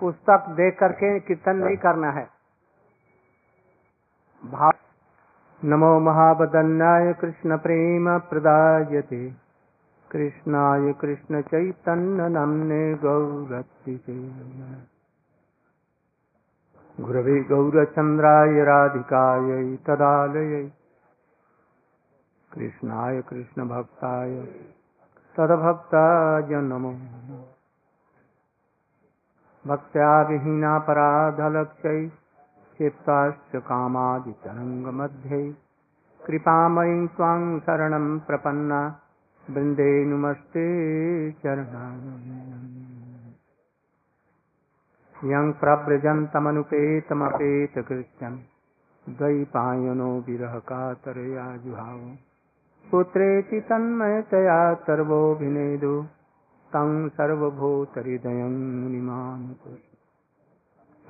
पुस्तक देख करके कीर्तन नहीं करना है। भाव नमो महाबदन्नाय कृष्ण प्रेम प्रदायते। कृष्णाय कृष्ण चैतन्य नमने गौरत्तिके गुरवे गौरचन्द्राय राधिकायै तदालयै। कृष्णाय कृष्ण भक्ताय तदभक्ताय नमो। भक्त्या विहीनापराधलक्ष्यै क्षिप्ताश्च कामादितरङ्गमध्ये। कृपामयीं त्वां शरणं प्रपन्ना। वृन्दे नुमस्ते चरणानि यं प्रव्रजन्तमनुपेतमपेतकृत्यं द्वैपायनो विरहकातरया जुहाव पुत्रेति तन्मयतया सर्वोऽभिनेदु। तं सर्वभूतहृदयं मुनिमानुतु।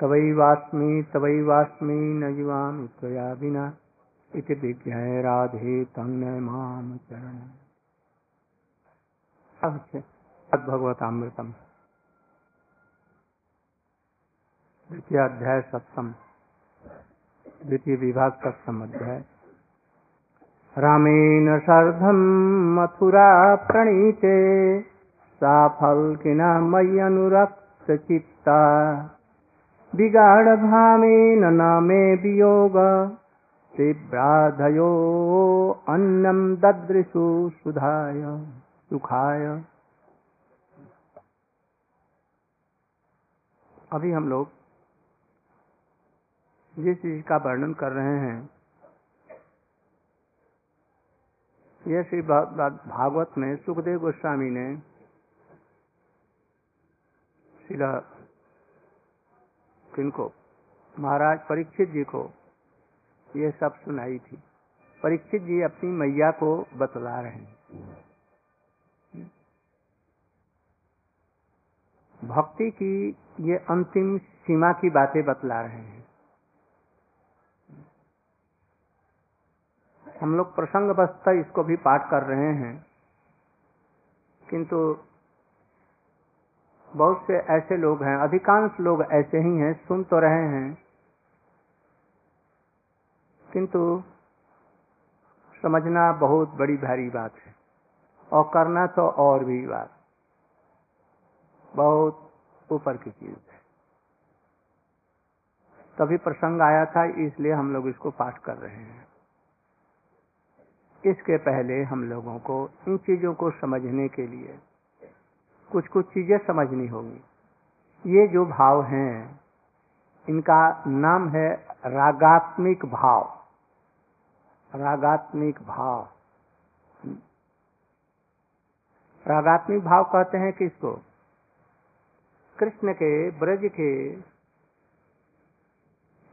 तवैवास्मि तवैवास्मि न जीवामि त्वया विना, इति विज्ञाय राधे तन्मय माम चरण भगवतामृतम द्वितीय अध्याय सप्तम। द्वितीय विभाग सप्तम अध्याय। रामेण सार्धं मथुरा प्रणीते। सा फल्किना मय्यनुरक्तचित्ता। विगाढभामेन न मे वियोग, तीव्राधयो अन्नं ददृशु सुधाय, सुखाय। अभी हम लोग जिस चीज़ का वर्णन कर रहे हैं यह श्री भागवत में सुखदेव गोस्वामी ने किनको महाराज परीक्षित जी को यह सब सुनाई थी। परीक्षित जी अपनी मैया को बतला रहे हैं। भक्ति की ये अंतिम सीमा की बातें बतला रहे हैं। हम लोग प्रसंग बस्ता इसको भी पाठ कर रहे हैं, किंतु बहुत से ऐसे लोग हैं, अधिकांश लोग ऐसे ही हैं, सुन तो रहे हैं, किंतु समझना बहुत बड़ी भारी बात है और करना तो और भी बात, बहुत ऊपर की चीज़ है। तभी प्रसंग आया था, इसलिए हम लोग इसको पाठ कर रहे हैं। इसके पहले हम लोगों को इन चीज़ों को समझने के लिए कुछ कुछ चीज़ें समझनी होगी। ये जो भाव हैं, इनका नाम है रागात्मिक भाव। रागात्मिक भाव। रागात्मिक भाव कहते हैं किसको? कृष्ण के, ब्रज के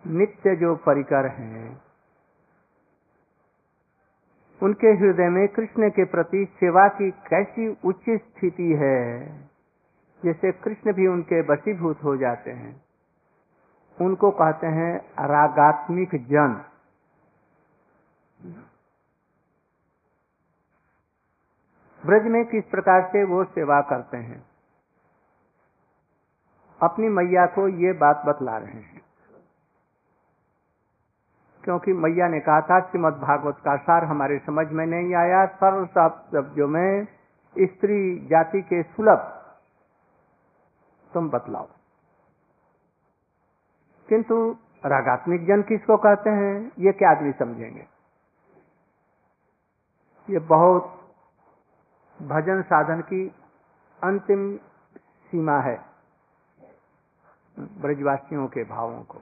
नित्य जो परिकर हैं उनके हृदय में कृष्ण के प्रति सेवा की कैसी उच्च स्थिति है जैसे कृष्ण भी उनके वशीभूत हो जाते हैं। उनको कहते हैं रागात्मिक जन। ब्रज में किस प्रकार से वो सेवा करते हैं? अपनी मैया को ये बात बतला रहे हैं। क्योंकि मैया ने कहा था, श्रीमद भागवत का सार हमारे समझ में नहीं आया। सर्व शब्दों में स्त्री जाति के सुलभ तुम बतलाओ। किंतु रागात्मिक जन किसको कहते हैं, ये क्या आदमी समझेंगे? ये बहुत भजन साधन की अंतिम सीमा है ब्रजवासियों के भावों को।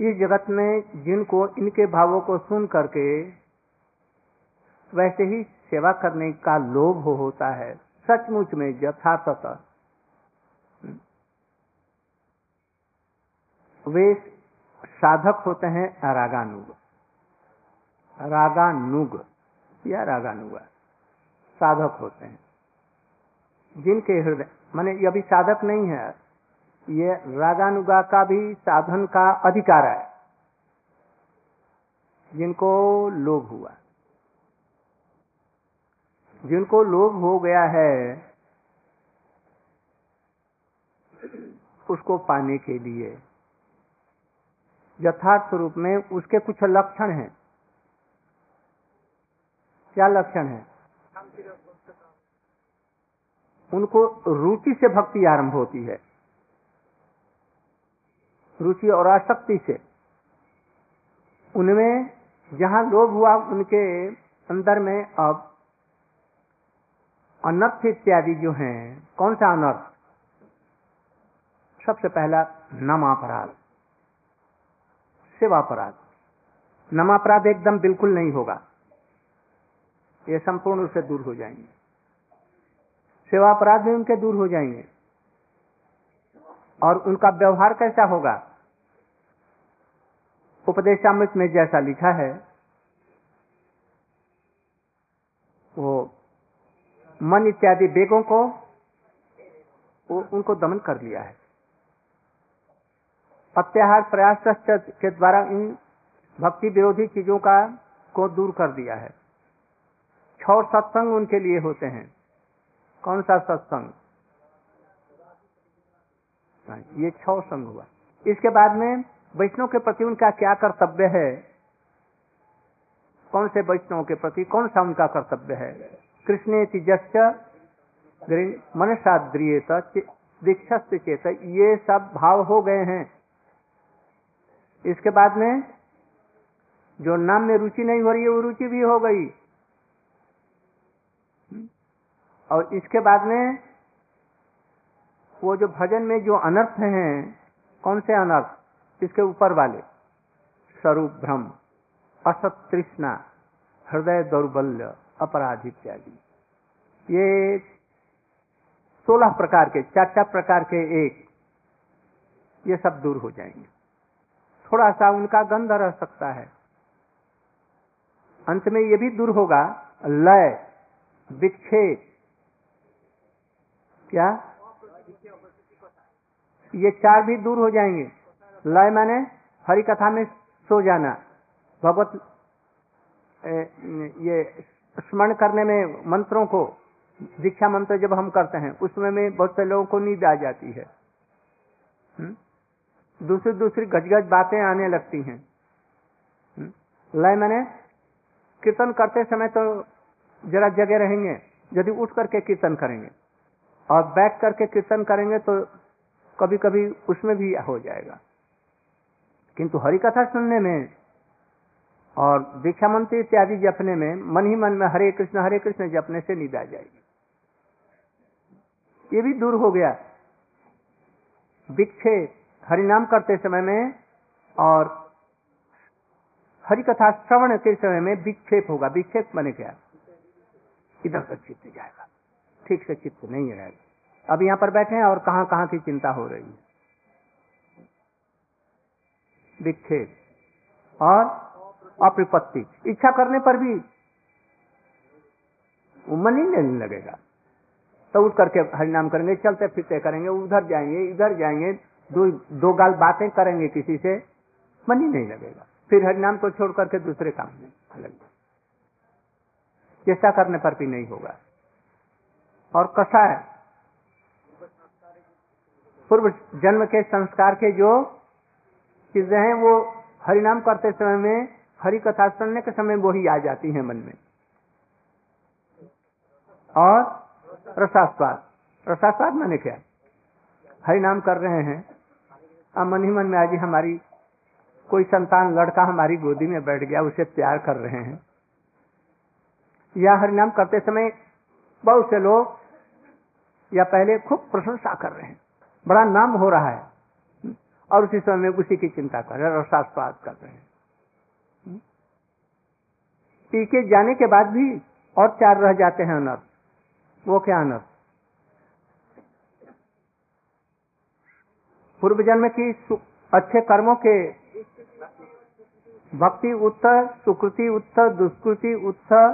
इस जगत में जिनको, इनके भावों को सुन करके वैसे ही सेवा करने का लोभ हो होता है। सचमुच में यथार्थत वे साधक होते हैं रागानुग। रागानुग, या रागानुगा। साधक होते हैं। जिनके हृदय, माने अभी साधक नहीं है। ये रागानुगा का भी साधन का अधिकार है। जिनको लोभ हुआ। जिनको लोभ हो गया है, उसको पाने के लिए यथार्थ रूप में उसके कुछ लक्षण हैं। क्या लक्षण है? उनको रुचि से भक्ति आरंभ होती है। रुचि और आसक्ति से। उनमें जहाँ लोभ हुआ, उनके अंदर में अब अनर्थ इत्यादि जो हैं, कौन सा अनर्थ? सबसे पहला नमापराध। सेवापराध। नमापराध एकदम बिल्कुल नहीं होगा। ये संपूर्ण रूप से दूर हो जाएँगे। सेवा अपराध भी उनके दूर हो जाएँगे। और उनका व्यवहार कैसा होगा? उपदेशामृत में जैसा लिखा है वो मन इत्यादि बेगों को उनको दमन कर लिया है। अत्याहार प्रयास के द्वारा इन भक्ति विरोधी चीज़ों का को दूर कर दिया है। छह सत्संग उनके लिए होते हैं। कौन सा सत्संग? हाँ, ये छह संग हुआ। इसके बाद में वैष्णव के प्रति उनका क्या कर्तव्य है? कौन से वैष्णव के प्रति कौन सा उनका कर्तव्य है? कृष्ण तिजश्च मनसाद्रियत दीक्षस्त चेत। ये सब भाव हो गए हैं। इसके बाद में जो नाम में रुचि नहीं हो रही है, वो रुचि भी हो गई। और इसके बाद में वो जो भजन में जो अनर्थ हैं, कौन से अनर्थ? इसके ऊपर वाले? स्वरूप भ्रम असत तृष्णा हृदय दौर्बल्य, अपराध इत्यादि। ये सोलह प्रकार के चार चार प्रकार के एक, ये सब दूर हो जाएँगे। थोड़ा सा उनका गंध रह सकता है। अंत में ये भी दूर होगा, लय विक्षेप क्या? ये चार भी दूर हो जाएँगे। लय मैंने हरि कथा में सो जाना। भगवत ये स्मरण करने में मंत्रों को, दीक्षा मंत्र जब हम करते हैं, उसमें में बहुत से लोगों को नींद आ जाती है। हम्म? दूसरी दूसरी गजगज बातें आने लगती हैं। हम्म? लय मैंने कीर्तन करते समय तो जरा जगह रहेंगे, यदि उठ करके कीर्तन करेंगे। और बैठ करके कीर्तन करेंगे तो कभी कभी उसमें भी हो जाएगा। किंतु हरि कथा सुनने में और दीक्षा मंत्री इत्यादि जपने में मन ही मन में हरे कृष्ण हरे कृष्ण जपने से नींद जाएगी। ये भी दूर हो गया। विक्षेप हरिनाम करते समय में और हरि कथा श्रवण के समय में विक्षेप होगा। विक्षेप बने क्या? इधर का चित्त जाएगा। ठीक से चित्त नहीं रहेगा। अब यहाँ पर बैठे हैं और कहाँ कहाँ की चिंता हो रही है। विक्षेप और अप्रपत्ति इच्छा करने पर भी मन ही नहीं लगेगा। तो उठ करके हरिनाम करेंगे, चलते फिरते करेंगे, उधर जाएँगे, इधर जाएँगे, दो दो गाल बातें करेंगे किसी से, मन ही नहीं लगेगा। फिर हरिनाम को छोड़ करके दूसरे काम में लगे चेष्टा करने पर भी नहीं होगा। और कसा है? पूर्व जन्म के संस्कार के जो चीज़ें हैं वो हरिनाम करते समय में हरि कथा सुनने के समय वो ही आ जाती है मन में। और रसास्वाद। रसास्वाद मैंने क्या? हरिनाम कर रहे हैं। अब मन ही मन में आज हमारी कोई संतान, लड़का हमारी गोदी में बैठ गया, उसे प्यार कर रहे हैं। या हरिनाम करते समय बहुत से लोग या पहले खूब प्रशंसा कर रहे हैं। बड़ा नाम हो रहा है। और उसी समय में उसी की चिंता कर रहे हैं और रसास्वाद कर रहे हैं। पी के जाने के बाद भी और चार रह जाते हैं अनर्थ। वो क्या अनर्थ? पूर्व जन्म की अच्छे कर्मों के भक्ति उत्तर, सुकृति उत्तर, दुष्कृति उत्तर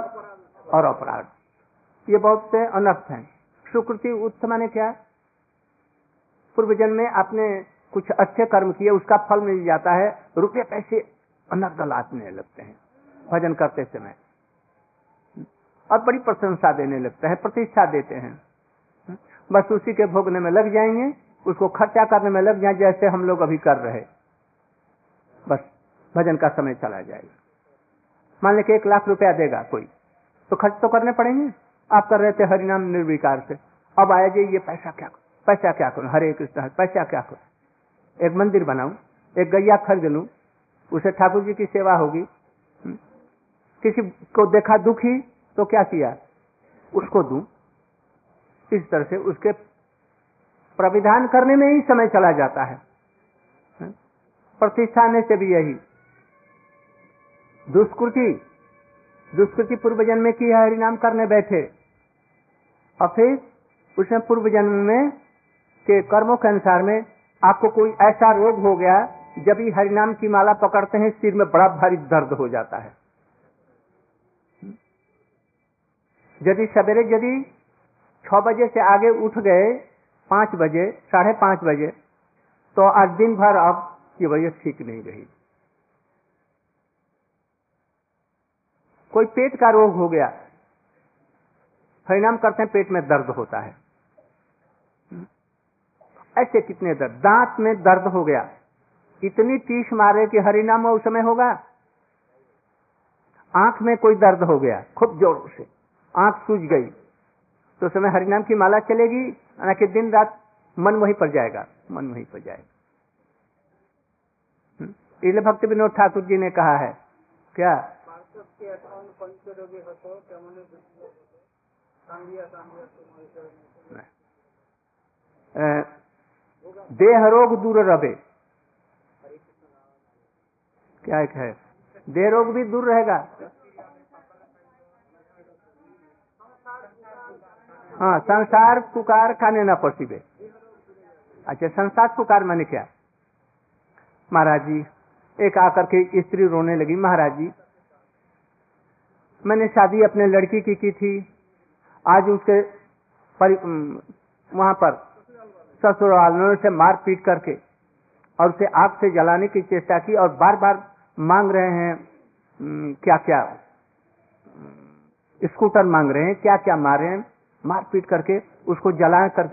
और अपराध। ये बहुत से अनर्थ हैं। सुकृति उत्थ माने क्या? पूर्व जन्म में आपने कुछ अच्छे कर्म किए, उसका फल मिल जाता है, रुपये पैसे अनर्गल आने लगते हैं, भजन करते समय। और बड़ी प्रशंसा देने लगता है, प्रतिष्ठा देते हैं। बस उसी के भोगने में लग जाएँगे, उसको खर्चा करने में लग जाए, जैसे हम लोग अभी कर रहे बस भजन का समय चला जाएगा। मान लें कि एक लाख रुपया देगा कोई तो खर्च तो करने पड़ेंगे। आप कर रहे थे हरिनाम निर्विकार से। अब आया जी, ये पैसा क्या पैसा क्या करूँ? हरे कृष्ण पैसा क्या करूँ? एक मंदिर बनाऊँ, एक गैया खरीद लूँ, उसे ठाकुर जी की सेवा होगी। हम्म। किसी को देखा दुखी तो क्या किया? उसको दू। इस तरह से उसके प्रविधान करने में ही समय चला जाता है। प्रतिष्ठा प्रतिष्ठाने से भी यही। दुष्कृति दुष्कृति पूर्व जन्म में की है हरिनाम करने बैठे। और फिर उसने पूर्व जन्म में के कर्मों के अनुसार में आपको कोई ऐसा रोग हो गया जब ही हरिनाम की माला पकड़ते हैं, सिर में बड़ा भारी दर्द हो जाता है। यदि सवेरे यदि छ बजे से आगे उठ गए, पाँच बजे, साढ़े पाँच बजे तो आज दिन भर अब की वजह ठीक नहीं रही। कोई पेट का रोग हो गया परिणाम करते हैं, पेट में दर्द होता है। ऐसे कितने दर्द? दांत में दर्द हो गया। इतनी तीस मारे कि हरिनाम उस समय होगा। आँख में कोई दर्द हो गया खूब ज़ोर से। आँख सूझ गई। तो समय हरिनाम की माला चलेगी ना कि दिन रात मन वहीं पर जाएगा मन वहीं पर जाएगा। हम्म? इसलिए भक्त विनोद ठाकुर जी ने कहा है क्या? देह रोग दूर रहे क्या एक है? देह रोग भी दूर रहेगा। हाँ संसार पुकार खाने ना पसीबे। अच्छा संसार पुकार माने क्या? महाराज जी, एक आकर के स्त्री रोने लगी। महाराज जी, मैंने शादी अपने लड़की की की थी। आज उसके वहाँ पर ससुराल से मार पीट करके और उसे आग से जलाने की चेष्टा की और बार बार मांग रहे हैं क्या क्या स्कूटर मांग रहे हैं क्या क्या मार रहे हैं? मार पीट करके उसको जला कर,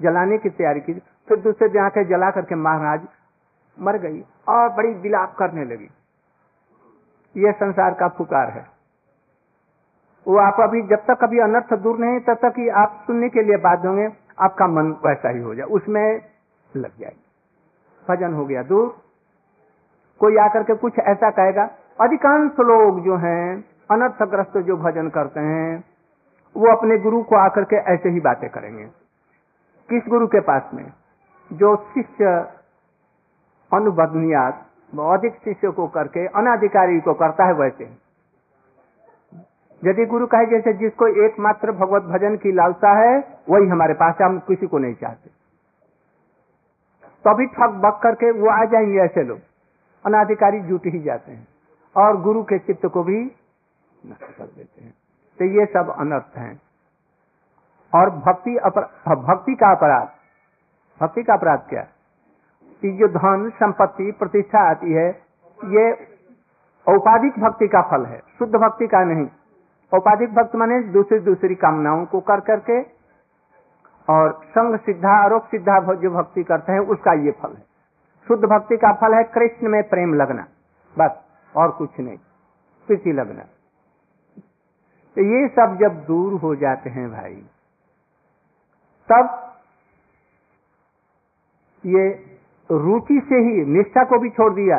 जलाने की तैयारी की। फिर दूसरे दिन आके जला करके महाराज मर गई और बड़ी विलाप करने लगी। यह संसार का पुकार है। वो आप अभी जब तक अभी अनर्थ दूर नहीं तब तक ही आप सुनने के लिए बाध्य होंगे। आपका मन वैसा ही हो जाए, उसमें लग जाएगी। भजन हो गया दूर। कोई आकर के कुछ ऐसा कहेगा, अधिकांश लोग जो हैं, अनर्थग्रस्त जो भजन करते हैं, वो अपने गुरु को आकर के ऐसे ही बातें करेंगे। किस गुरु के पास में? जो शिष्य अनुबदनियात अधिक शिष्य को करके, अनाधिकारी को करता है वैसे। यदि गुरु कहे जैसे जिसको एकमात्र भगवत भजन की लालसा है, वही हमारे पास हम किसी को नहीं चाहते। तो अभी ठग बक करके वो आ जाएँगे ऐसे लोग। अनाधिकारी जुट ही जाते हैं। और गुरु के चित्त को भी नष्ट कर देते हैं। तो ये सब अनर्थ हैं। और भक्ति भक्ति का अपराध। भक्ति का अपराध क्या? कि जो धन, संपत्ति, प्रतिष्ठा आती है, ये औपाधिक भक्ति का फल है, शुद्ध भक्ति का नहीं। औपाधिक भक्त माने दूसरी दूसरी कामनाओं को कर करके और संग सिद्धा, आरोप सिद्धा जो भक्ति करते हैं, उसका ये फल है। शुद्ध भक्ति का फल है कृष्ण में प्रेम लगना। बस, और कुछ नहीं। प्रीति लगना। तो ये सब जब दूर हो जाते हैं भाई, तब ये रुचि से ही, निष्ठा को भी छोड़ दिया।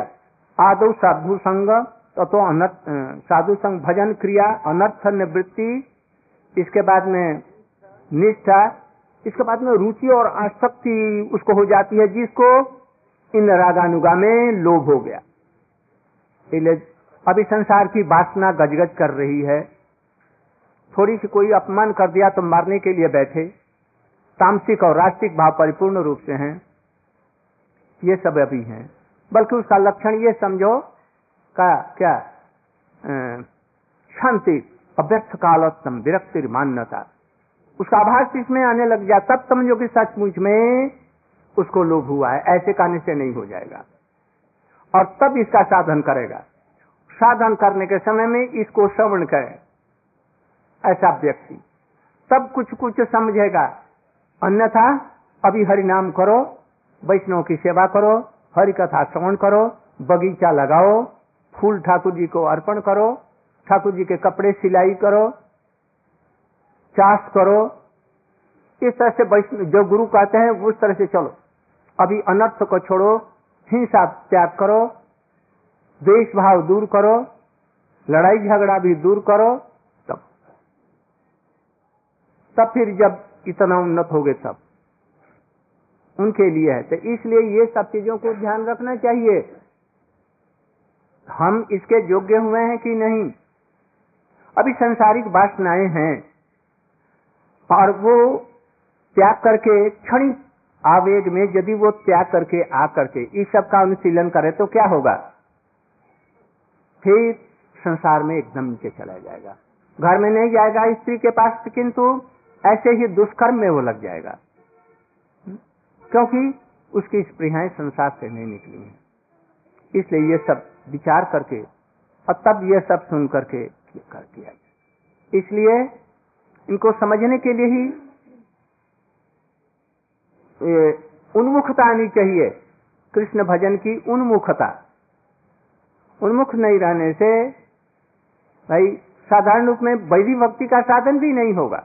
आदो साधु संग तो, तो साधु संग भजन क्रिया अनर्थ निवृत्ति इसके बाद में निष्ठा इसके बाद में रुचि और आसक्ति उसको हो जाती है जिसको इन रागानुगा में लोभ हो गया। अभी संसार की वासना गजगज कर रही है। थोड़ी सी कोई अपमान कर दिया तो मारने के लिए बैठे। तामसिक और राष्ट्रिक भाव परिपूर्ण रूप से हैं। ये सब अभी हैं। बल्कि उसका लक्षण ये समझो का क्या? शांति अव्यर्थ कालोत्तम विरक्ति मान्यता। उसका आभास इसमें आने लग गया। तब समझो कि सचमुच में उसको लोभ हुआ है। ऐसे कहने से नहीं हो जाएगा। और तब इसका साधन करेगा। साधन करने के समय में इसको श्रवण करे। ऐसा व्यक्ति। तब कुछ कुछ समझेगा। अन्यथा, अभी हरि नाम करो, वैष्णव की सेवा करो हरि कथा श्रवण करो, बगीचा लगाओ फूल ठाकुर जी को अर्पण करो ठाकुर जी के कपड़े सिलाई करो चाष करो। इस तरह से वैष्णव, जो गुरु कहते हैं, उस तरह से चलो। अभी अनर्थ को छोड़ो, हिंसा त्याग करो देश भाव दूर करो, लड़ाई झगड़ा भी दूर करो, तब। तब फिर जब इतना उन्नत हो गए तब। उनके लिए है। तो इसलिए ये सब चीज़ों को ध्यान रखना चाहिए। हम इसके योग्य हुए हैं कि नहीं? अभी संसारिक वासनाएँ हैं। और वो त्याग करके, क्षणिक आवेग में यदि वो त्याग करके, आ करके इस सब का अनुशीलन करे तो क्या होगा? फिर संसार में एकदम नीचे चला जाएगा। घर में नहीं जाएगा स्त्री के पास, किंतु ऐसे ही दुष्कर्म में वो लग जाएगा। क्योंकि उसकी स्प्रियाएँ संसार से नहीं निकली हैं। इसलिए ये सब विचार करके और तब ये सब सुन करके कर किया इसलिए इनको समझने के लिए ही उन्मुखता आनी चाहिए। कृष्ण भजन की उन्मुखता। उन्मुख नहीं रहने से भाई साधारण रूप में वैदिक भक्ति का साधन भी नहीं होगा।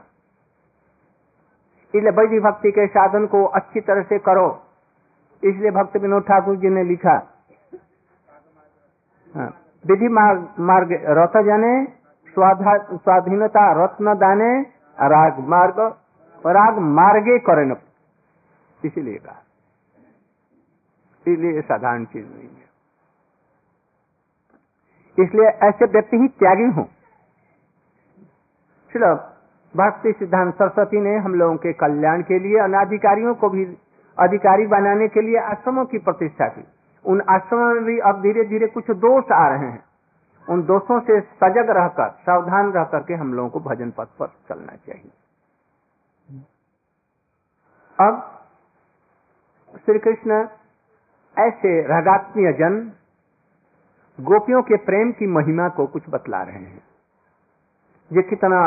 इसलिए वैधि भक्ति के साधन को अच्छी तरह से करो। इसलिए भक्त विनोद ठाकुर जी ने लिखा विधि मार्ग रथ जाने स्वाधीनता, रत्न दाने, राग मार्ग, राग मार्गे करे इसीलिए कहा। इसलिए साधारण चीज़ नहीं है। इसलिए ऐसे व्यक्ति ही त्यागी हूँ। चलो, भक्ति सिद्धांत सरस्वती ने हम लोगों के कल्याण के लिए, अनाधिकारियों को भी अधिकारी बनाने के लिए आश्रमों की प्रतिष्ठा की। उन आश्रमों में भी अब धीरे धीरे कुछ दोष आ रहे हैं। उन दोषों से सजग रहकर, सावधान रह करके हम लोगों को भजन पथ पर चलना चाहिए। अब श्री कृष्ण ऐसे रागात्मीय जन गोपियों के प्रेम की महिमा को कुछ बतला रहे हैं। ये कितना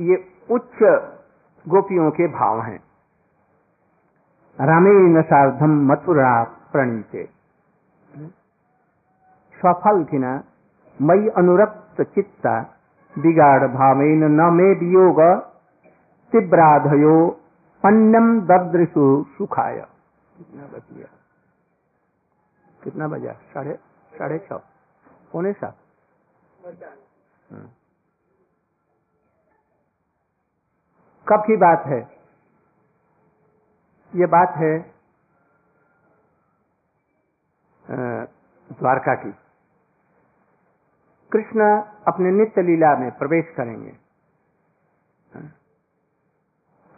ये उच्च गोपियों के भाव हैं। रामेण सार्धम मथुरा प्रणीते। सफल किना? मई अनुरक्त चित्ता, बिगाड़ भावेन न मे वियोग तीव्राधयो अन्यम ददृशु सुखाय। कितना बचिया कितना बजा साढ़े साढ़े छ। पौने सात। हम्म। कब की बात है? ये बात है द्वारका की। कृष्ण अपने नित्य लीला में प्रवेश करेंगे।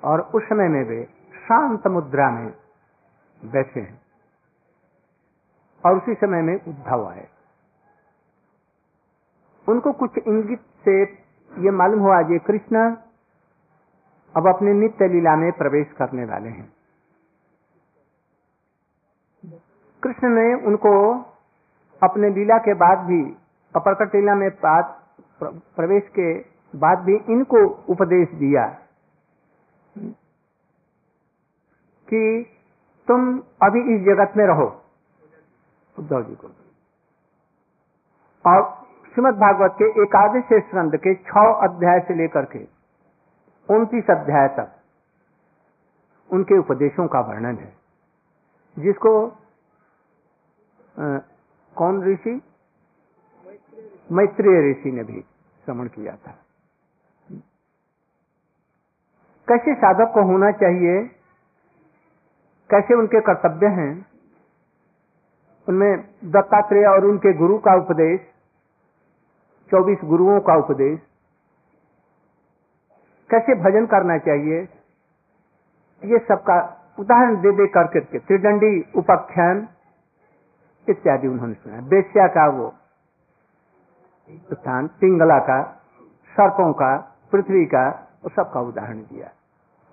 और उस समय में वे शांत मुद्रा में बैठे हैं। और उसी समय में उद्धव आए। उनको कुछ इंगित से ये मालूम हुआ ये कृष्ण अब अपने नित्य लीला में प्रवेश करने वाले हैं। कृष्ण ने उनको अपने लीला के बाद भी, अपरकट लीला में बाद प्रवेश के बाद भी इनको उपदेश दिया कि तुम अभी इस जगत में रहो। उद्धव जी को। और श्रीमद भागवत के एकादश स्कंद के छ अध्याय से लेकर के उनतीस अध्याय तक उनके उपदेशों का वर्णन है, जिसको आ, कौन ऋषि? मैत्रेय ऋषि ने भी श्रवण किया था। कैसे साधक को होना चाहिए? कैसे उनके कर्तव्य हैं? उनमें दत्तात्रेय और उनके गुरु का उपदेश चौबीस गुरुओं का उपदेश कैसे भजन करना चाहिए? ये सबका उदाहरण दे दे करके त्रिदंडी उपाख्यान इत्यादि उन्होंने सुना। बेस्या का वो स्थान, पिंगला का, सर्पों का, पृथ्वी का, वो सबका उदाहरण दिया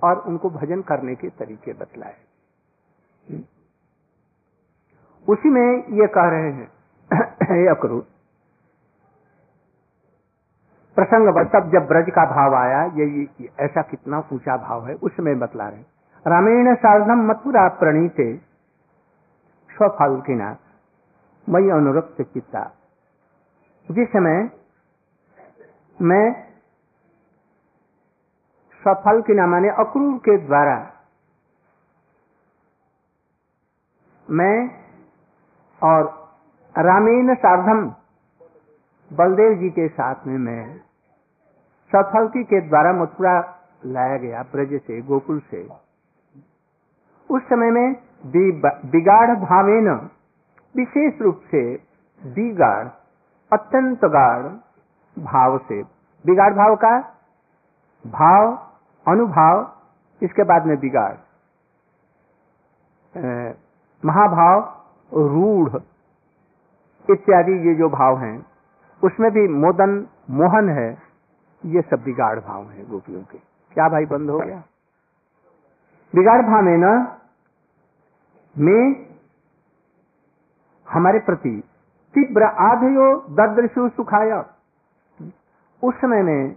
और उनको भजन करने के तरीके बतलाए। उसी में ये कह रहे हैं अक्रूर, प्रसंग तब जब ब्रज का भाव आया, ये ऐसा कितना ऊँचा भाव है उसमें बतला रहे रामेण साधनम मथुरा प्रणीते स्वफालकिना मई अनुरक्त चित्ता। जिस समय मैं सफल की नामाने अक्रूर के द्वारा मैं और रामेन सार्धम बलदेव जी के साथ में मैं सफलती के द्वारा मथुरा लाया गया ब्रज से, गोकुल से, उस समय में बिगाड़ भावेन विशेष रूप से बिगाड़, अत्यंत गाढ़ भाव से। बिगाड़ भाव का? भाव, अनुभाव, इसके बाद में बिगाड़। महाभाव, रूढ़ इत्यादि ये जो भाव हैं, उसमें भी मोदन, मोहन है, ये सब बिगाड़ भाव हैं गोपियों के। क्या भाई बंद हो गया? बिगाड़ भाव में न, में हमारे प्रति तीव्र आधयो ददृशु सुखाया उस समय में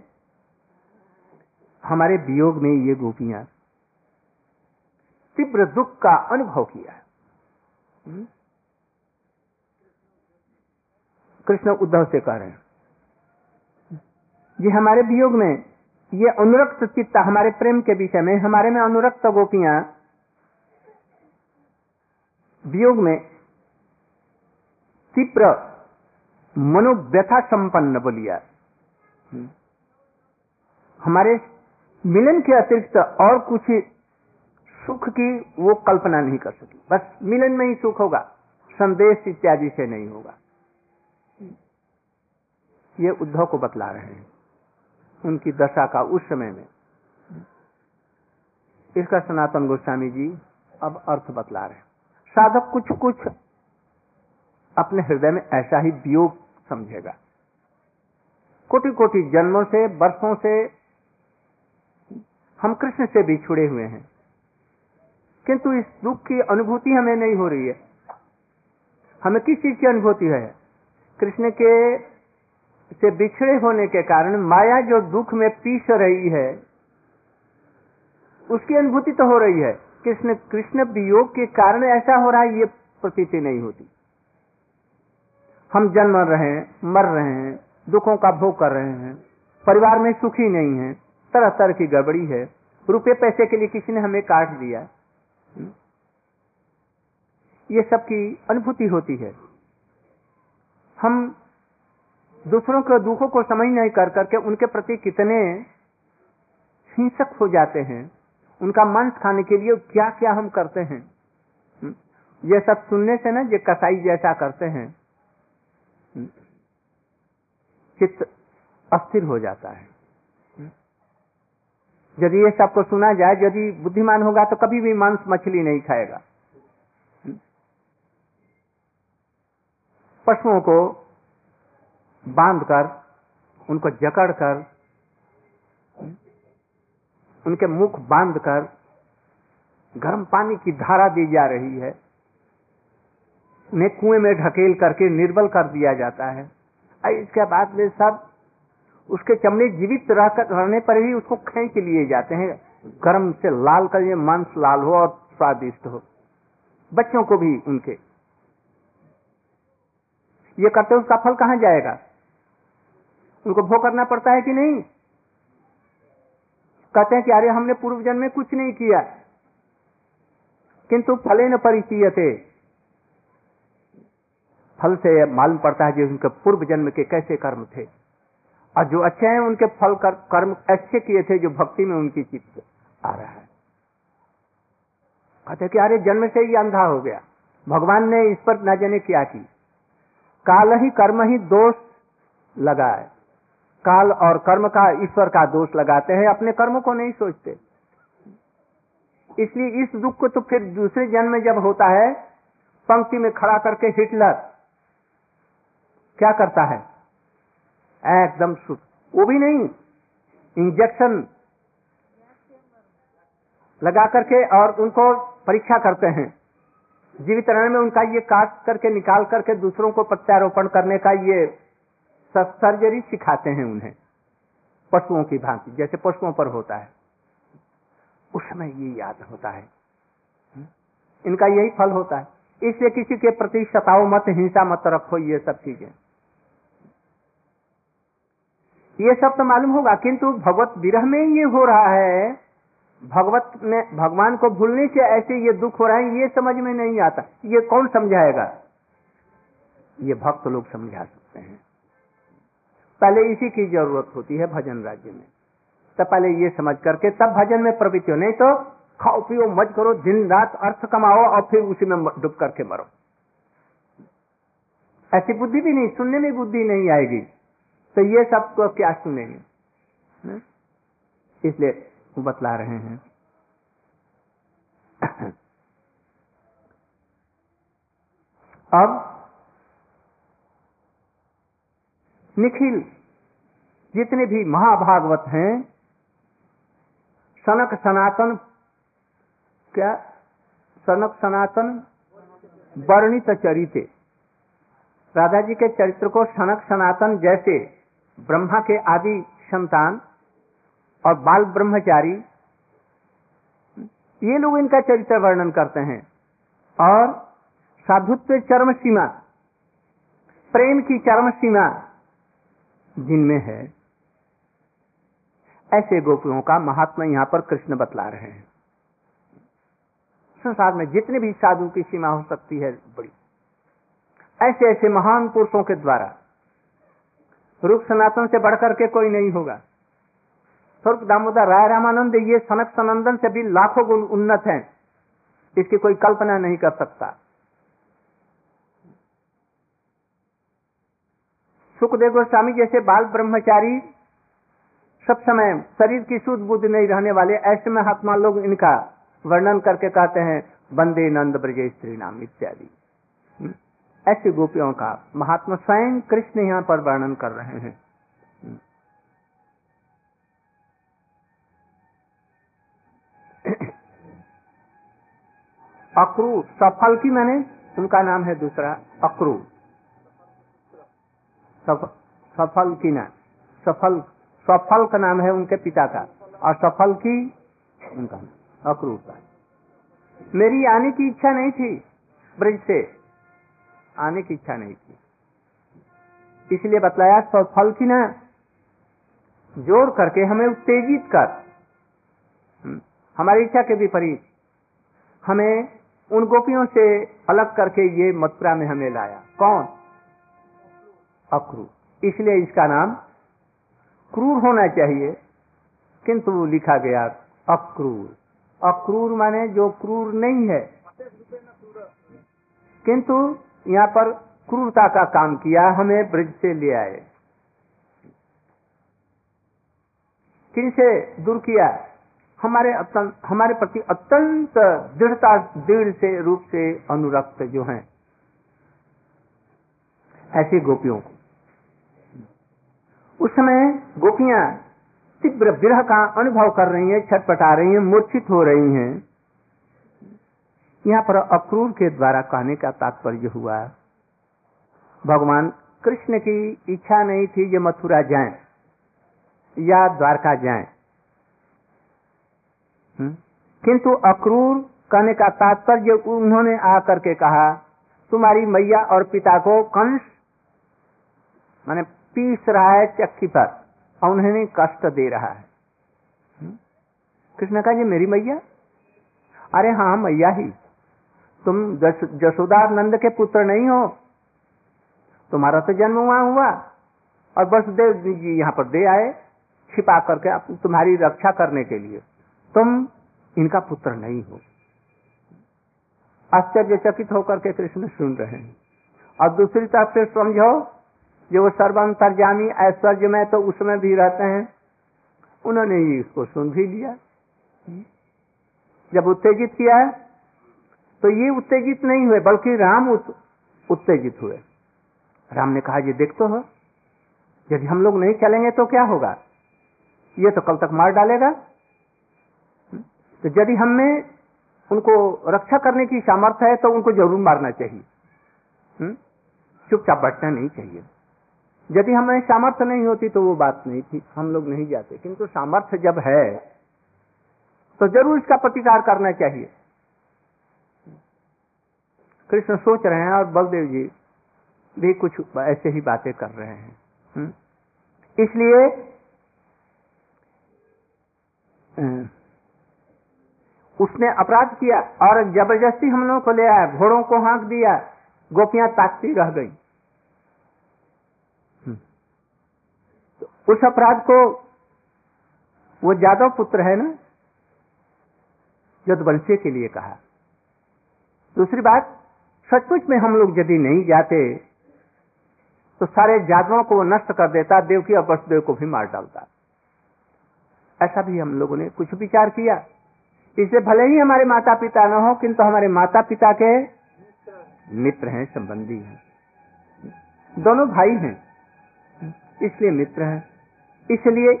हमारे वियोग में ये गोपियाँ तीव्र दुख का अनुभव किया? कृष्ण उद्धव से कह रहे हैं, ये हमारे वियोग में, ये अनुरक्त चित्ता हमारे प्रेम के विषय में, हमारे में अनुरक्त गोपियाँ वियोग में तीव्र मनोव्यथा संपन्न बोलिया। हमारे मिलन के अतिरिक्त और कुछ सुख की वो कल्पना नहीं कर सकी। बस मिलन में ही सुख होगा, संदेश इत्यादि से नहीं होगा। ये उद्धव को बतला रहे हैं, उनकी दशा का उस समय में। इसका सनातन गोस्वामी जी अब अर्थ बतला रहे हैं। साधक कुछ कुछ अपने हृदय में ऐसा ही वियोग समझेगा। कोटि कोटि जन्मों से वर्षों से हम कृष्ण से भी छुड़े हुए हैं। किंतु इस दुख की अनुभूति हमें नहीं हो रही है। हमें किस चीज़ की अनुभूति है? कृष्ण के से बिछड़े होने के कारण माया जो दुख में पीस रही है, उसकी अनुभूति तो हो रही है। कृष्ण कृष्ण वियोग के कारण ऐसा हो रहा है, ये प्रतीति नहीं होती। हम जन्म रहे हैं, मर रहे हैं, दुखों का भोग कर रहे हैं, परिवार में सुखी नहीं है तरह तरह की गड़बड़ी है रुपए पैसे के लिए किसी ने हमें काट दिया। हम्म? ये सब की अनुभूति होती है। हम दूसरों के दुखों को समझ नहीं कर करके उनके प्रति कितने हिंसक हो जाते हैं। उनका मांस खाने के लिए क्या क्या हम करते हैं। हम्म? ये सब सुनने से ना जो कसाई जैसा करते हैं। चित्त अस्थिर हो जाता है। यदि ये सबको सुना जाए, यदि बुद्धिमान होगा तो कभी भी मांस मछली नहीं खाएगा। पशुओं को बांधकर, उनको जकड़कर, उनके मुख बांधकर, गर्म पानी की धारा दी जा रही है। उन्हें कुएँ में ढकेल करके निर्बल कर दिया जाता है। इसके बाद में सब उसके चमड़े जीवित रहने पर ही उसको खेच लिए जाते हैं। गर्म से लाल कर ये मांस लाल हो और स्वादिष्ट हो। बच्चों को भी उनके। ये करते उसका फल कहाँ जाएगा? उनको भोग करना पड़ता है कि नहीं? कहते हैं कि अरे हमने पूर्व जन्म में कुछ नहीं किया, किंतु फले न परिचय थे फल से मालूम पड़ता है कि उनके पूर्व जन्म के कैसे कर्म थे। और जो अच्छे हैं उनके फल कर, कर्म अच्छे किए थे जो भक्ति में उनकी चित्त आ रहा है। कहते कि अरे जन्म से ही अंधा हो गया। भगवान ने इस पर न जाने क्या की। काल ही कर्म ही दोष लगाए। काल और कर्म का ईश्वर का दोष लगाते हैं अपने कर्म को नहीं सोचते। इसलिए इस दुख को तो फिर दूसरे जन्म में जब होता है पंक्ति में खड़ा करके हिटलर क्या करता है? एकदम शुद्ध। वो भी नहीं। इंजेक्शन लगा करके और उनको परीक्षा करते हैं। जीवित रहने में उनका ये काट करके निकाल करके दूसरों को प्रत्यारोपण करने का ये सर्जरी सिखाते हैं उन्हें। पशुओं की भांति, जैसे पशुओं पर होता है। उस समय ये याद होता है। इनका यही फल होता है। इसलिए किसी के प्रति सताओ मत, हिंसा मत रखो, ये सब चीज़ें। ये सब तो मालूम होगा, किंतु भगवत विरह में ये हो रहा है। भगवत में, भगवान को भूलने से ऐसे ये दुख हो रहा है, ये समझ में नहीं आता। ये कौन समझाएगा? ये भक्त लोग समझा सकते हैं। पहले इसी की ज़रूरत होती है भजन राज्य में। तब पहले ये समझ करके, तब भजन में प्रवृत्ति हो। नहीं तो खाओ पियो मज करो, दिन रात अर्थ कमाओ और फिर उसी में डूब करके मरो। ऐसी बुद्धि भी नहीं, सुनने में बुद्धि नहीं आएगी। तो ये सबको क्या सुनेंगे? इसलिए वो बतला रहे हैं। अब निखिल, जितने भी महाभागवत हैं, सनक सनातन, क्या? सनक सनातन वर्णित चरिते। राधा जी के चरित्र को सनक सनातन जैसे ब्रह्मा के आदि संतान और बाल ब्रह्मचारी, ये लोग इनका चरित्र वर्णन करते हैं। और साधुत्व चरम सीमा, प्रेम की चरम सीमा जिनमें है। ऐसे गोपियों का महात्मा यहाँ पर कृष्ण बतला रहे हैं। संसार में जितने भी साधु की सीमा हो सकती है, बड़ी। ऐसे ऐसे महान पुरुषों के द्वारा रूप सनातन से बढ़कर के कोई नहीं होगा। स्वरूप दामोदर राय रामानंद ये सनक सनंदन से भी लाखों गुण उन्नत हैं। इसकी कोई कल्पना नहीं कर सकता। सुखदेव गोस्वामी जैसे बाल ब्रह्मचारी सब समय शरीर की शुद्ध बुद्ध नहीं रहने वाले ऐसे महात्मा लोग इनका वर्णन करके कहते हैं, बंदे नंद ब्रज स्त्री नाम इत्यादि? ऐसे गोपियों का महात्मा स्वयं कृष्ण यहाँ पर वर्णन कर रहे हैं। अक्रू, सफल की मैंने, उनका नाम है दूसरा अक्रूर सफल की ना, सफल सफल का नाम है उनके पिता का, और सफल की उनका नाम, अक्रू का। मेरी आने की इच्छा नहीं थी, ब्रज से। आने की इच्छा नहीं थी इसलिए बतलाया सफल की ना जोड़ करके हमें उत्तेजित कर। हम्म, हमारी इच्छा के विपरीत। हमें उन गोपियों से अलग करके ये मथुरा में हमें लाया। कौन? अक्रूर इसलिए इसका नाम क्रूर होना चाहिए। किंतु लिखा गया अक्रूर। अक्रूर माने जो क्रूर नहीं है। किंतु यहाँ पर क्रूरता का काम किया, हमें ब्रिज से ले आए। किनसे दूर किया। हमारे हमारे प्रति अत्यंत दृढ़ता, दृढ़ से, रूप से अनुरक्त जो हैं, ऐसी गोपियों को। उस समय गोपियाँ तीव्र विरह का अनुभव कर रही हैं, छटपटा रही हैं, मूर्छित हो रही हैं। यहाँ पर अक्रूर के द्वारा कहने का तात्पर्य हुआ, भगवान कृष्ण की इच्छा नहीं थी ये मथुरा जाए या द्वारका जाएँ हम्म? किंतु अक्रूर कहने का तात्पर्य उन्होंने आकर के कहा, तुम्हारी मैया और पिता को कंस, माने पीस रहा है चक्की पर और उन्हें कष्ट दे रहा है हम्म? कृष्ण कहा, ये मेरी मैया अरे हाँ मैया ही तुम जसोदार नंद के पुत्र नहीं हो। तुम्हारा तो जन्म वहाँ हुआ। और बस देव जी यहाँ पर दे आए, छिपा करके तुम्हारी रक्षा करने के लिए। तुम इनका पुत्र नहीं हो। आश्चर्यचकित होकर के कृष्ण सुन रहे हैं। और दूसरी तरफ़ से समझो, जो वो सर्वंतरजामी ऐश्वर्य में तो उसमें भी रहते हैं, उन्होंने ही इसको सुन भी लिया। जब उत्तेजित किया है तो ये उत्तेजित नहीं हुए, बल्कि राम उत्तेजित हुए। राम ने कहा, ये देख तो हो। यदि हम लोग नहीं चलेंगे तो क्या होगा? ये तो कल तक मार डालेगा। तो यदि हमें उनको रक्षा करने की सामर्थ्य है तो उनको ज़रूर मारना चाहिए। हम्म? चुपचाप बैठना नहीं चाहिए। यदि हमें सामर्थ्य नहीं होती तो वो बात नहीं थी। हम लोग नहीं जाते। किंतु सामर्थ्य जब है तो ज़रूर इसका प्रतिकार करना चाहिए। कृष्ण सोच रहे हैं और बलदेव जी भी कुछ ऐसे ही बातें कर रहे हैं हम्म? इसलिए उसने अपराध किया और ज़बरदस्ती हम लोगों को ले आया, घोड़ों को हाँक दिया, गोपियाँ ताकती रह गई हम्म। तो उस अपराध को, वो जादव पुत्र है ना, यदवंशी के लिए कहा दूसरी बात सचमुच में हम लोग यदि नहीं जाते तो सारे जादवों को नष्ट कर देता देवकी और वसुदेव को भी मार डालता। ऐसा भी हम लोगों ने कुछ विचार किया। इससे भले ही हमारे माता पिता न हो, किंतु हमारे माता पिता के मित्र हैं, संबंधी हैं। दोनों भाई हैं, इसलिए मित्र हैं। इसलिए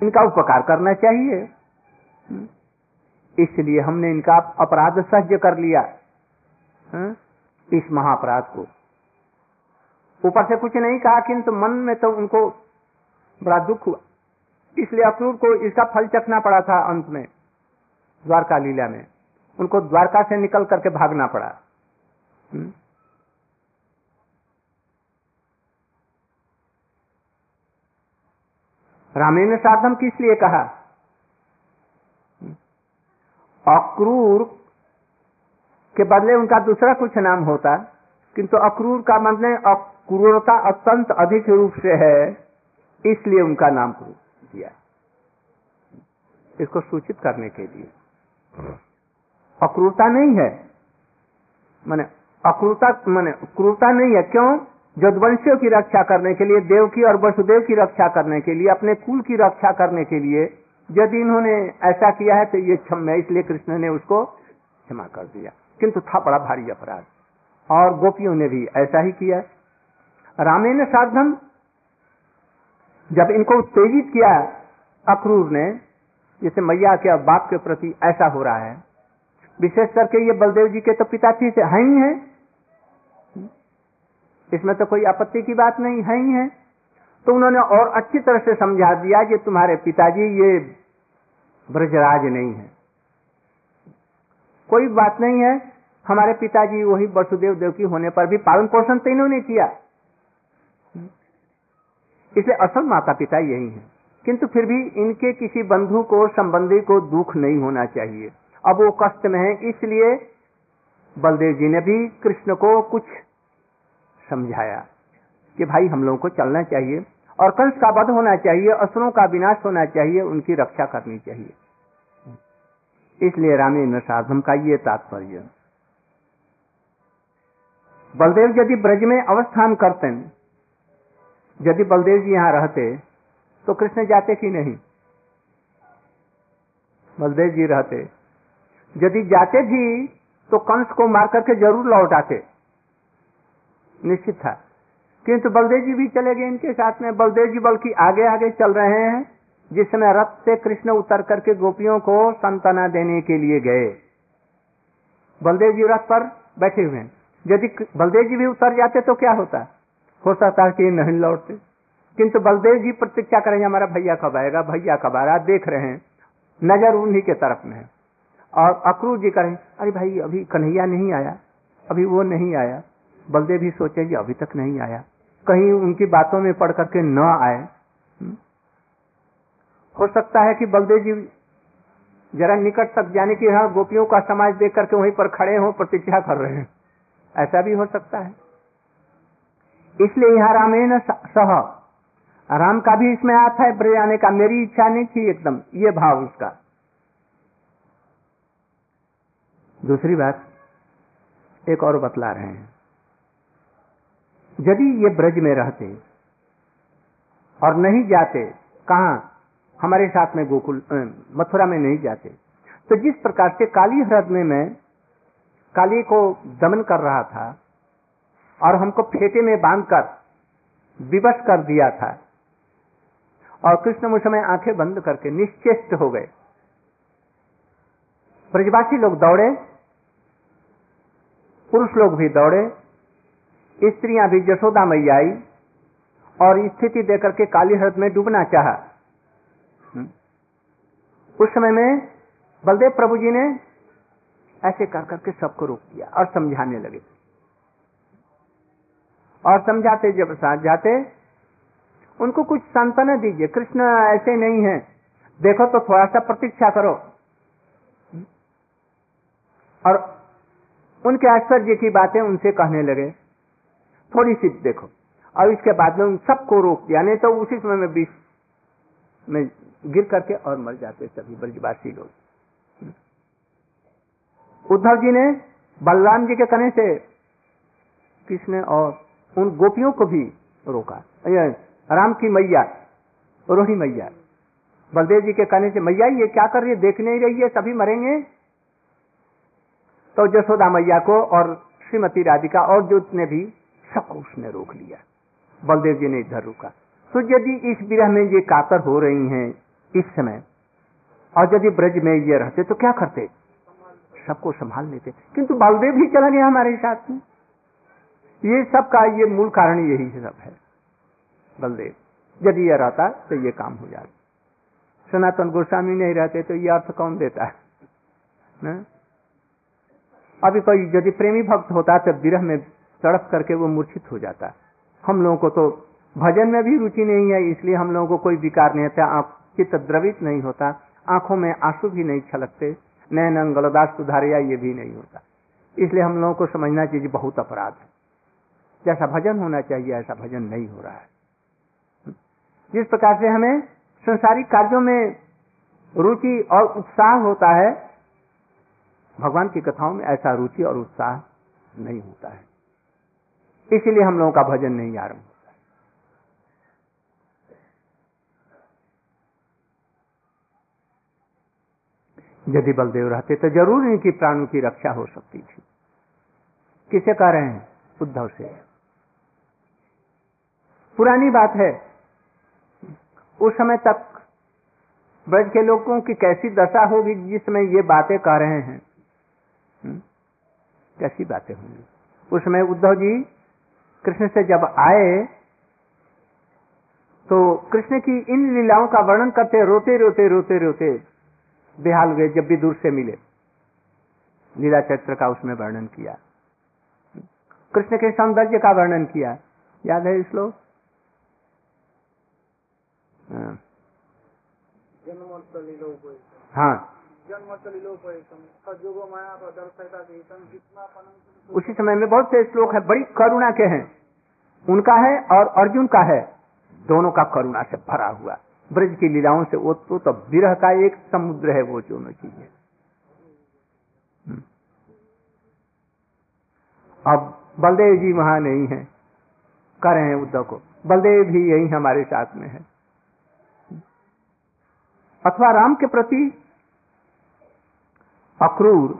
इनका उपकार करना चाहिए। इसलिए हमने इनका अपराध सहज कर लिया। हाँ? इस महाअपराध को। ऊपर से कुछ नहीं कहा, किंतु मन में तो उनको बड़ा दुख हुआ। इसलिए अक्रूर को इसका फल चखना पड़ा था अंत में, द्वारका लीला में। उनको द्वारका से निकल करके भागना पड़ा। हम्म? रामेण साधम किस लिए कहा? अक्रूर के बदले उनका दूसरा कुछ नाम होता किंतु अक्रूर का मतलब अक्रूरता अत्यंत अधिक रूप से है इसलिए उनका नाम क्रूर दिया इसको सूचित करने के लिए। अक्रूरता नहीं है। माने अक्रूरता माने क्रूरता नहीं है। क्यों? जदवंशियों की रक्षा करने के लिए देव की और वसुदेव की रक्षा करने के लिए अपने कुल की रक्षा करने के लिए। यदि इन्होंने ऐसा किया है तो ये क्षम है इसलिए कृष्ण ने उसको क्षमा कर दिया। किंतु था बड़ा भारी अपराध। और गोपियों ने भी ऐसा ही किया। रामेण साधन, जब इनको उत्तेजित किया, अक्रूर ने, जैसे मैया के बाप के प्रति ऐसा हो रहा है। विशेष करके ये बलदेव जी के तो पिता थी से है ही है। इसमें तो कोई आपत्ति की बात नहीं, है ही है। तो उन्होंने और अच्छी तरह से समझा दिया कि तुम्हारे पिताजी ये ब्रजराज नहीं है। कोई बात नहीं है। हमारे पिताजी वही वसुदेव देव की होने पर भी पालन पोषण तो इन्होंने किया। इसलिए असल माता पिता यही है। किंतु फिर भी इनके किसी बंधु को, संबंधी को दुख नहीं होना चाहिए। अब वो कष्ट में है, इसलिए बलदेव जी ने भी कृष्ण को कुछ समझाया कि भाई हम लोगों को चलना चाहिए और कंस का वध होना चाहिए, असुरों का विनाश होना चाहिए, उनकी रक्षा करनी चाहिए। इसलिए रामेन्द्र साधम का ये तात्पर्य। बलदेव यदि ब्रज में अवस्थान करते, यदि बलदेव जी यहाँ रहते तो कृष्ण जाते कि नहीं? बलदेव जी रहते। यदि जाते भी तो कंस को मार करके ज़रूर लौट आते। निश्चित था। किंतु बलदेव जी भी चले गए इनके साथ में। बलदेव जी बल्कि आगे आगे चल रहे हैं। जिस समय रथ से कृष्ण उतर करके गोपियों को संतना देने के लिए गए। बलदेव जी रथ पर बैठे हुए यदि बलदेव जी भी उतर जाते तो क्या होता? हो सकता कि नहीं लौटते। किंतु बलदेव जी प्रतीक्षा करेंगे, हमारा भैया कब आएगा? भैया कब आ रहा देख रहे हैं। नज़र उन्हीं के तरफ़ में है। और अक्रूर जी करें अरे भाई, अभी कन्हैया नहीं आया। अभी वो नहीं आया। बलदेव भी सोचे अभी तक नहीं आया। कहीं उनकी बातों में पढ़ करके न आए। हम्म? हो सकता है कि बलदेव जी जरा निकट तक जाने की हाँ गोपियों का समाज देख करके वहीं पर खड़े हो प्रतीक्षा कर रहे हैं। ऐसा भी हो सकता है। इसलिए यहाँ रामेण सह, राम का भी इसमें आता है, ब्रज आने का। मेरी इच्छा नहीं थी एकदम, ये भाव उसका। दूसरी बात, एक और बतला रहे हैं। यदि ये ब्रज में रहते और नहीं जाते, कहा हमारे साथ में गोकुल मथुरा में नहीं जाते तो जिस प्रकार से काली हृदय में काली को दमन कर रहा था और हमको फेटे में बांधकर विवश कर दिया था और कृष्ण उस समय आँखें बंद करके निश्चेष्ट हो गए ब्रजवासी लोग दौड़े, पुरुष लोग भी दौड़े, स्त्रियाँ भी जसोदा मैया आई और स्थिति देकर के काली हृद में डूबना चाहा। उस समय में बलदेव प्रभु जी ने ऐसे कर करके सबको रोक दिया और समझाने लगे। और समझाते जब साथ जाते, उनको कुछ सांत्वना दीजिए, कृष्ण ऐसे नहीं है। देखो तो थोड़ा सा प्रतीक्षा करो। और उनके आश्चर्य की बातें उनसे कहने लगे। थोड़ी सी देखो। और इसके बाद में उन सबको रोक दिया, नहीं तो उसी समय में बीच में गिर करके और मर जाते सभी ब्रजवासी लोग। उद्धव जी ने बलराम जी के कहने से कृष्ण और उन गोपियों को भी रोका। राम की मैया रोही मैया। बलदेव जी के कहने से, मैया, ये क्या कर रही है? देख नहीं रही है? सभी मरेंगे? तो जसोदा मैया को और श्रीमती राधिका और जो ने भी सबको उसने रोक लिया। बलदेव जी ने इधर रुका। तो यदि इस विरह में ये कातर हो रही हैं इस समय, और यदि ब्रज में ये रहते तो क्या करते? सबको संभाल लेते। किंतु बलदेव भी चला गया हमारे साथ में। ये सब का ये मूल कारण यही सब है, बलदेव। यदि यह रहता तो ये काम हो जाता। सनातन गोस्वामी नहीं रहते तो ये अर्थ कौन देता? है न? अभी कोई यदि प्रेमी भक्त होता तो विरह में तड़प करके वो मूर्छित हो जाता। हम लोगों को तो भजन में भी रुचि नहीं है, इसलिए हम लोगों को कोई विकार नहीं होता आप चित्त द्रवित नहीं होता, आँखों में आँसू भी नहीं छलकते नैन गलदास सुधारिया ये भी नहीं होता। इसलिए हम लोगों को समझना चाहिए बहुत अपराध है। जैसा भजन होना चाहिए, ऐसा भजन नहीं हो रहा है। जिस प्रकार से हमें संसारिक कार्यों में रुचि और उत्साह होता है, भगवान की कथाओं में ऐसा रुचि और उत्साह नहीं होता है। इसीलिए हम लोगों का भजन नहीं आरंभ होता है यदि बलदेव रहते तो ज़रूर इनकी प्राणों की रक्षा हो सकती थी। किसे कह रहे हैं उद्धव से। पुरानी बात है, उस समय तक ब्रज के लोगों की कैसी दशा होगी जिस समय ये बातें कह रहे हैं? हम्म? कैसी बातें होंगी? उस समय उद्धव जी कृष्ण से जब आए तो कृष्ण की इन लीलाओं का वर्णन करते रोते रोते रोते रोते रोते बेहाल गए जब भी दूर से मिले। लीला चरित्र का उसमें वर्णन किया। कृष्ण के सौंदर्य का वर्णन किया। याद है श्लोक हाँ। उसी समय में बहुत से श्लोक है बड़ी करुणा के हैं। उनका है और अर्जुन का है। दोनों का करुणा से भरा हुआ। ब्रज की लीलाओं से वो तो, विरह का एक समुद्र है वो दोनों चीज़ें हम्म। अब बलदेव जी वहाँ नहीं है। कह रहे हैं उद्धव को बलदेव भी यही हमारे साथ में है। अथवा राम के प्रति अक्रूर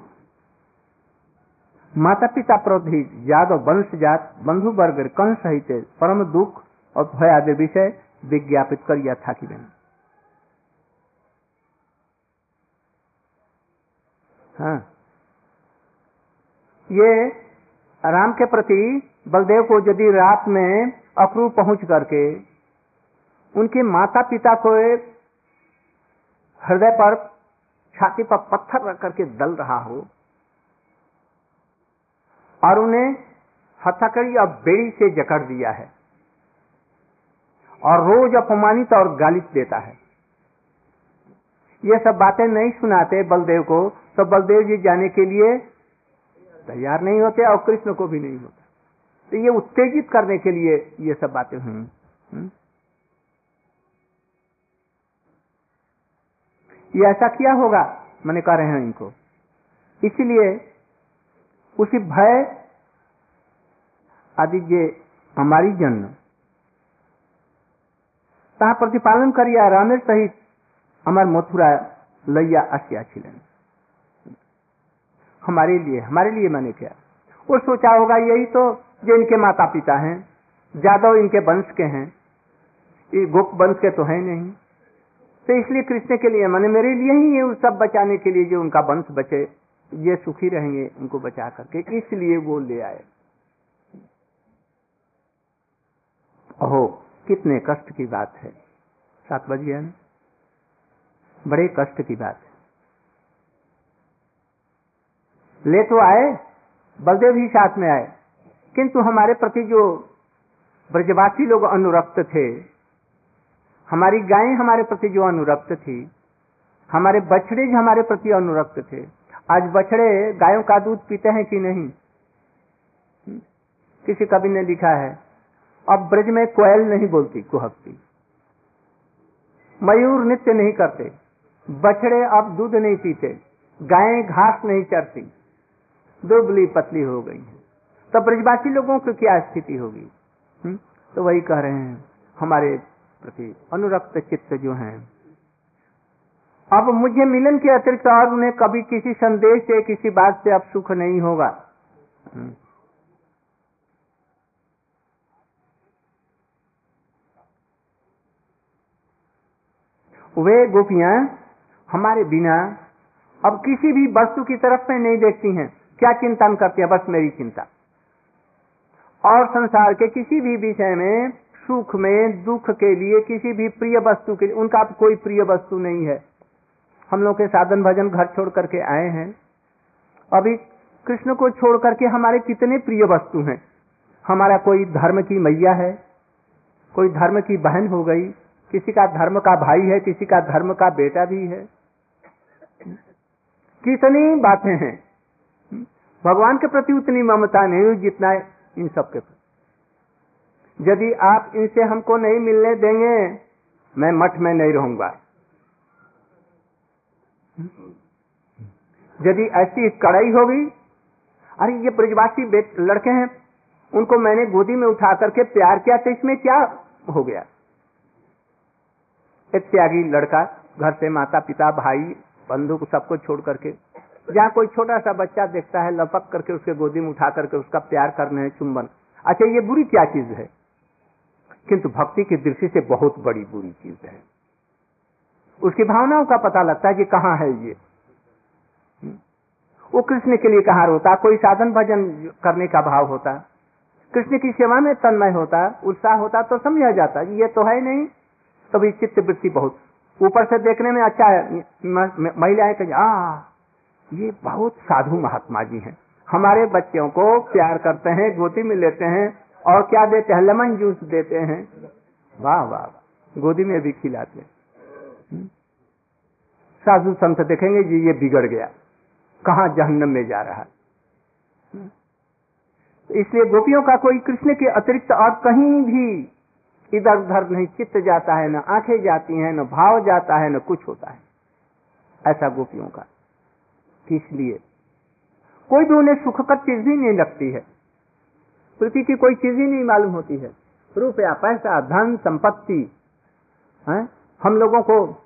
माता पिता प्रति यादव वंश जात बंधु वर्ग कंस सहित परम दुख और भय आदि विषय विज्ञापित कर यह था कि बहन हाँ। ये राम के प्रति बलदेव को यदि रात में अक्रूर पहुँच करके उनके माता पिता को हृदय पर छाती पर पत्थर रख करके दल रहा हो और उन्हें हथकड़ी और बेड़ी से जकड़ दिया है और रोज अपमानित और गालित देता है। ये सब बातें नहीं सुनाते बलदेव को तो बलदेव जी जाने के लिए तैयार नहीं होते और कृष्ण को भी नहीं होता। तो ये उत्तेजित करने के लिए ये सब बातें हुई? ये ऐसा किया होगा? मैंने कह रहे हैं इनको। इसलिए उसी भय आदि ये हमारी जन्म। प्रतिपालन करिया, रामेर सहित अमर मथुरा लैया आसिया हमारे लिए हमारे लिए मैंने क्या। वो सोचा होगा, यही तो जो इनके माता पिता हैं जादव इनके वंश के हैं, ये गोप वंश के तो है नहीं। तो इसलिए कृष्ण के लिए मैंने, मेरे लिए ही ये सब बचाने के लिए जो उनका वंश बचे, ये सुखी रहेंगे, उनको बचा करके, इसलिए वो ले आए। ओहो कितने कष्ट की बात है? सात बज गया बड़े कष्ट की बात है। ले तो आए, बलदेव ही साथ में आए। किंतु हमारे प्रति जो ब्रजवासी लोग अनुरक्त थे, हमारी गायें हमारे प्रति जो अनुरक्त थी, हमारे बछड़े जो हमारे प्रति अनुरक्त थे, आज बछड़े गायों का दूध पीते हैं कि नहीं? किसी कवि ने लिखा है। अब ब्रज में कोयल नहीं बोलती, कुहकती। मयूर नित्य नहीं करते, बछड़े अब दूध नहीं पीते, गायें घास नहीं चरती। दुबली पतली हो गई है। तो ब्रजवासी लोगों की क्या स्थिति होगी? हम्म? तो वही कह रहे हैं, हमारे प्रति अनुरक्त चित्त जो हैं। अब मुझे मिलन के अतिरिक्त और उन्हें कभी किसी संदेश से, किसी बात से अब सुख नहीं होगा। वे गोपियाँ हमारे बिना अब किसी भी वस्तु की तरफ़ में नहीं देखती हैं। क्या चिंतन करती है, बस मेरी चिंता। और संसार के किसी भी विषय में, सुख में, दुख के लिए किसी भी प्रिय वस्तु के लिए, उनका कोई प्रिय वस्तु नहीं है। हम लोग के साधन भजन घर छोड़ करके आए हैं। अभी कृष्ण को छोड़ करके हमारे कितने प्रिय वस्तु हैं। हमारा कोई धर्म की मैया है, कोई धर्म की बहन हो गई किसी का धर्म का भाई है, किसी का धर्म का बेटा भी है। कितनी बातें हैं। भगवान के प्रति उतनी ममता नहीं हुई जितना इन सब के प्रति। यदि आप इनसे हमको नहीं मिलने देंगे, मैं मठ में नहीं रहूँगा। यदि ऐसी कड़ाई होगी, अरे ये ब्रजवासी लड़के हैं, उनको मैंने गोदी में उठा करके प्यार किया तो इसमें क्या हो गया? एक त्यागी लड़का घर से माता, पिता, भाई, बंधु को सबको छोड़ करके, जहाँ कोई छोटा सा बच्चा देखता है, लपक करके उसके गोदी में उठा करके उसका प्यार करने है, चुंबन। अच्छा ये बुरी क्या चीज़ है? किंतु भक्ति की दृष्टि से बहुत बड़ी बुरी चीज़ है। उसकी भावनाओं का पता लगता है कि कहाँ है ये। वो कृष्ण के लिए कहा होता कोई साधन भजन करने का भाव होता? कृष्ण की सेवा में तन्मय होता? उत्साह होता? तो समझा जाता, ये तो है नहीं। तभी चित्त वृत्ति बहुत। ऊपर से देखने में अच्छा है। महिलाएँ कहें, आ, ये बहुत साधु महात्मा जी हैं। हमारे बच्चों को प्यार करते हैं, गोदी में लेते हैं और क्या देते हैं? लेमन जूस देते हैं। वाह वाह गोदी में भी खिलाते हम्म। साधु संत देखेंगे जी, ये बिगड़ गया। कहा जहन्नम में जा रहा है? हम्म। इसलिए गोपियों का कोई कृष्ण के अतिरिक्त और कहीं भी इधर उधर नहीं, चित्त जाता है, न आँखें जाती हैं, न भाव जाता है, न कुछ होता है। ऐसा गोपियों का इसलिए। कोई भी उन्हें सुखकर चीज़ भी नहीं लगती है। पृथ्वी की कोई चीज़ ही नहीं मालूम होती है। रुपया, पैसा, धन, संपत्ति, है? हम लोगों को,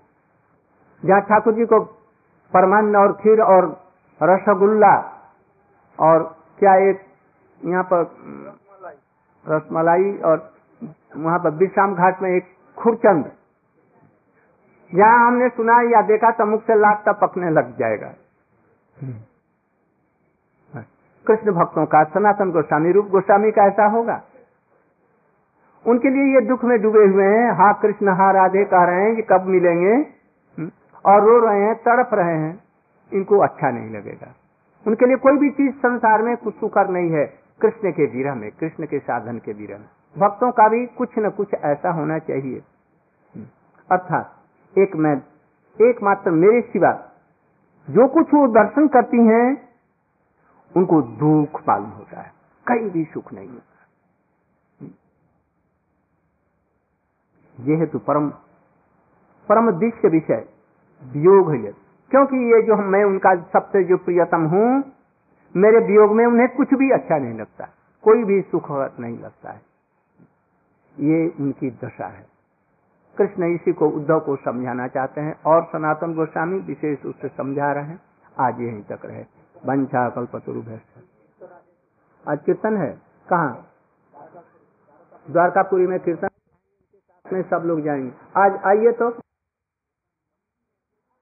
जहाँ ठाकुर जी को परमान्न और खीर और रसगुल्ला और क्या एक यहाँ पर, रसमलाई और वहाँ पर विश्राम घाट में एक खुरचंद। जहाँ हमने सुना या देखा तो मुख से लाख तक पकने लग जाएगा। कृष्ण भक्तों का सनातन गोस्वामी रूप गोस्वामी का ऐसा होगा। उनके लिए ये दुख में डूबे हुए हैं। हा कृष्ण हा राधे कह रहे हैं कि कब मिलेंगे? हम्म, और रो रहे हैं तड़प रहे हैं। इनको अच्छा नहीं लगेगा। उनके लिए कोई भी चीज़ संसार में कुछ सुकर नहीं है। कृष्ण के विरह में कृष्ण के साधन के विरह में। भक्तों का भी कुछ न कुछ ऐसा होना चाहिए। अर्थात, एक मैं, एकमात्र मेरे सिवा जो कुछ वो दर्शन करती हैं, उनको दुख मालूम होता है। कहीं भी सुख नहीं होता। यह तो परम परम दृश्य विषय, वियोग क्योंकि ये जो मैं उनका सबसे जो प्रियतम हूँ, मेरे वियोग में उन्हें कुछ भी अच्छा नहीं लगता। कोई भी सुख नहीं लगता है। ये उनकी दशा है। कृष्ण इसी को उद्धव को समझाना चाहते हैं और सनातन गोस्वामी विशेष रूप से समझा रहे हैं। आज यहीं तक रहे। वंशा कल्पतरु आज कीर्तन है? कहा? द्वारकापुरी में कीर्तन। में सब लोग जाएँगे। आज आइए तो